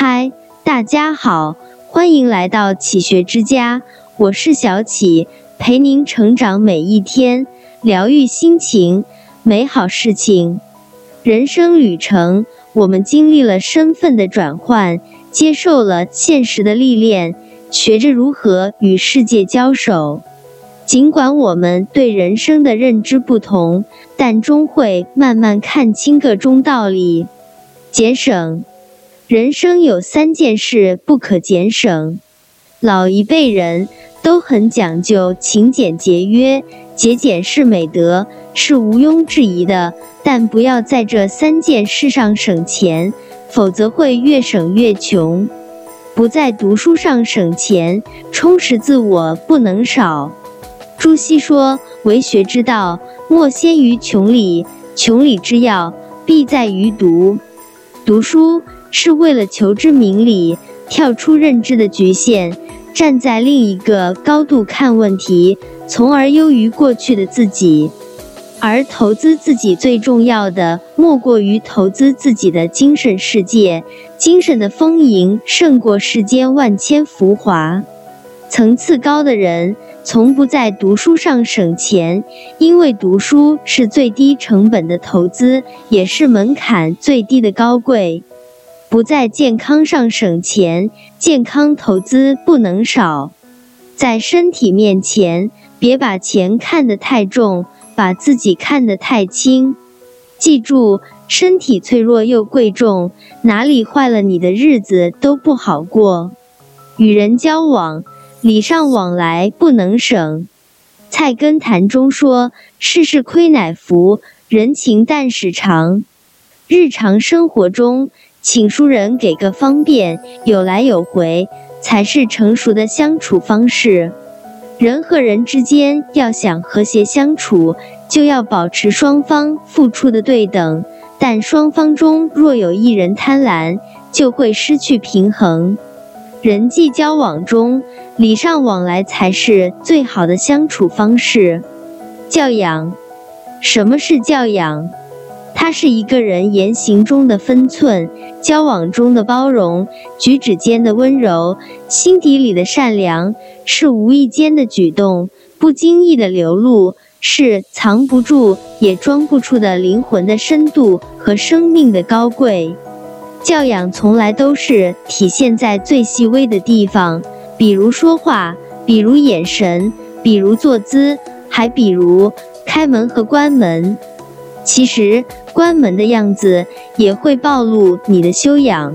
嗨，大家好，欢迎来到启学之家，我是小启，陪您成长每一天，疗愈心情，美好事情。人生旅程，我们经历了身份的转换，接受了现实的历练，学着如何与世界交手。尽管我们对人生的认知不同，但终会慢慢看清个中道理。节省，人生有三件事不可减省。老一辈人都很讲究勤俭节约，节俭是美德，是毋庸置疑的。但不要在这三件事上省钱，否则会越省越穷。不在读书上省钱，充实自我不能少。朱熹说：“为学之道，莫先于穷理；穷理之要，必在于读。读书是为了求知明理，跳出认知的局限，站在另一个高度看问题，从而优于过去的自己。而投资自己最重要的，莫过于投资自己的精神世界。精神的丰盈，胜过世间万千浮华。层次高的人。”从不在读书上省钱，因为读书是最低成本的投资，也是门槛最低的高贵。不在健康上省钱，健康投资不能少。在身体面前，别把钱看得太重，把自己看得太轻。记住，身体脆弱又贵重，哪里坏了，你的日子都不好过。与人交往。礼尚往来不能省，《菜根谭》中说：“事事亏乃福，人情淡始长。”日常生活中，请书人给个方便，有来有回，才是成熟的相处方式。人和人之间要想和谐相处，就要保持双方付出的对等。但双方中若有一人贪婪，就会失去平衡。人际交往中，礼尚往来才是最好的相处方式。教养，什么是教养？它是一个人言行中的分寸，交往中的包容，举止间的温柔，心底里的善良，是无意间的举动，不经意的流露，是藏不住也装不出的灵魂的深度和生命的高贵。教养从来都是体现在最细微的地方，比如说话，比如眼神，比如坐姿，还比如开门和关门。其实关门的样子也会暴露你的修养。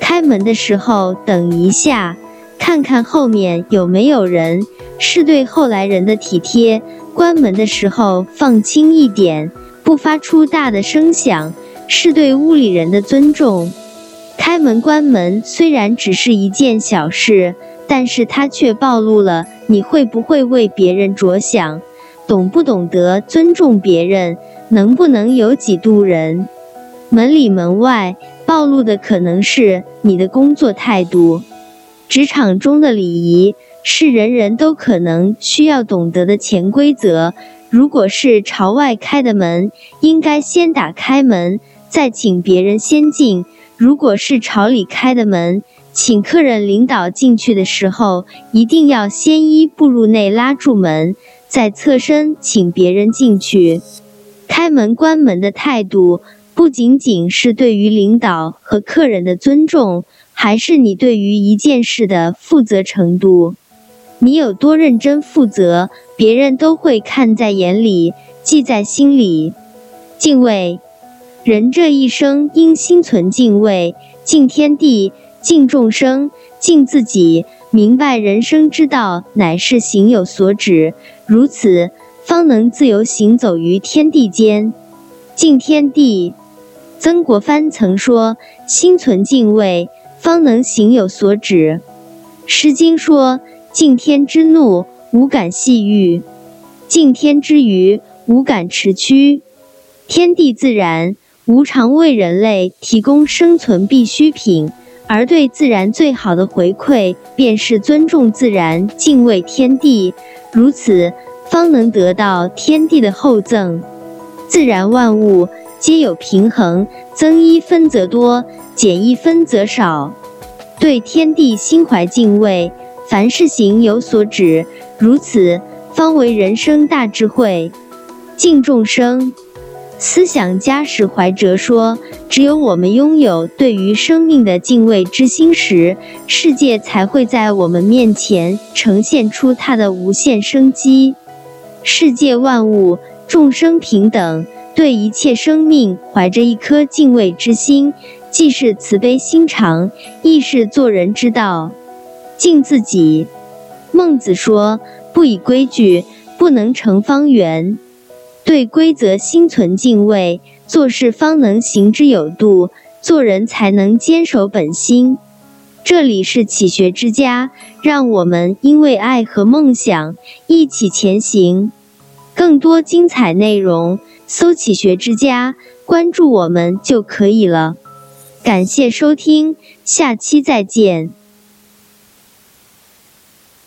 开门的时候等一下，看看后面有没有人，是对后来人的体贴；关门的时候放轻一点，不发出大的声响。是对屋里人的尊重。开门关门虽然只是一件小事，但是它却暴露了你会不会为别人着想，懂不懂得尊重别人，能不能有几度人。门里门外暴露的可能是你的工作态度。职场中的礼仪是人人都可能需要懂得的潜规则。如果是朝外开的门，应该先打开门。再请别人先进。如果是朝里开的门，请客人领导进去的时候，一定要先一步入内拉住门，再侧身请别人进去。开门关门的态度，不仅仅是对于领导和客人的尊重，还是你对于一件事的负责程度。你有多认真负责，别人都会看在眼里，记在心里。敬畏。人这一生应心存敬畏，敬天地，敬众生，敬自己。明白人生之道乃是行有所止，如此方能自由行走于天地间。敬天地，曾国藩曾说：“心存敬畏，方能行有所止。”《诗经》说：“敬天之怒，无感细欲；敬天之余，无感迟屈。”天地自然。无常为人类提供生存必需品，而对自然最好的回馈，便是尊重自然、敬畏天地，如此方能得到天地的厚赠。自然万物皆有平衡，增一分则多，减一分则少。对天地心怀敬畏，凡事行有所止，如此方为人生大智慧。敬众生。思想家史怀哲说：“只有我们拥有对于生命的敬畏之心时，世界才会在我们面前呈现出它的无限生机。世界万物，众生平等，对一切生命怀着一颗敬畏之心，既是慈悲心肠，亦是做人之道。敬自己。孟子说：‘不以规矩，不能成方圆。’”对规则心存敬畏，做事方能行之有度，做人才能坚守本心。这里是启学之家，让我们因为爱和梦想一起前行。更多精彩内容，搜“启学之家”，关注我们就可以了。感谢收听，下期再见。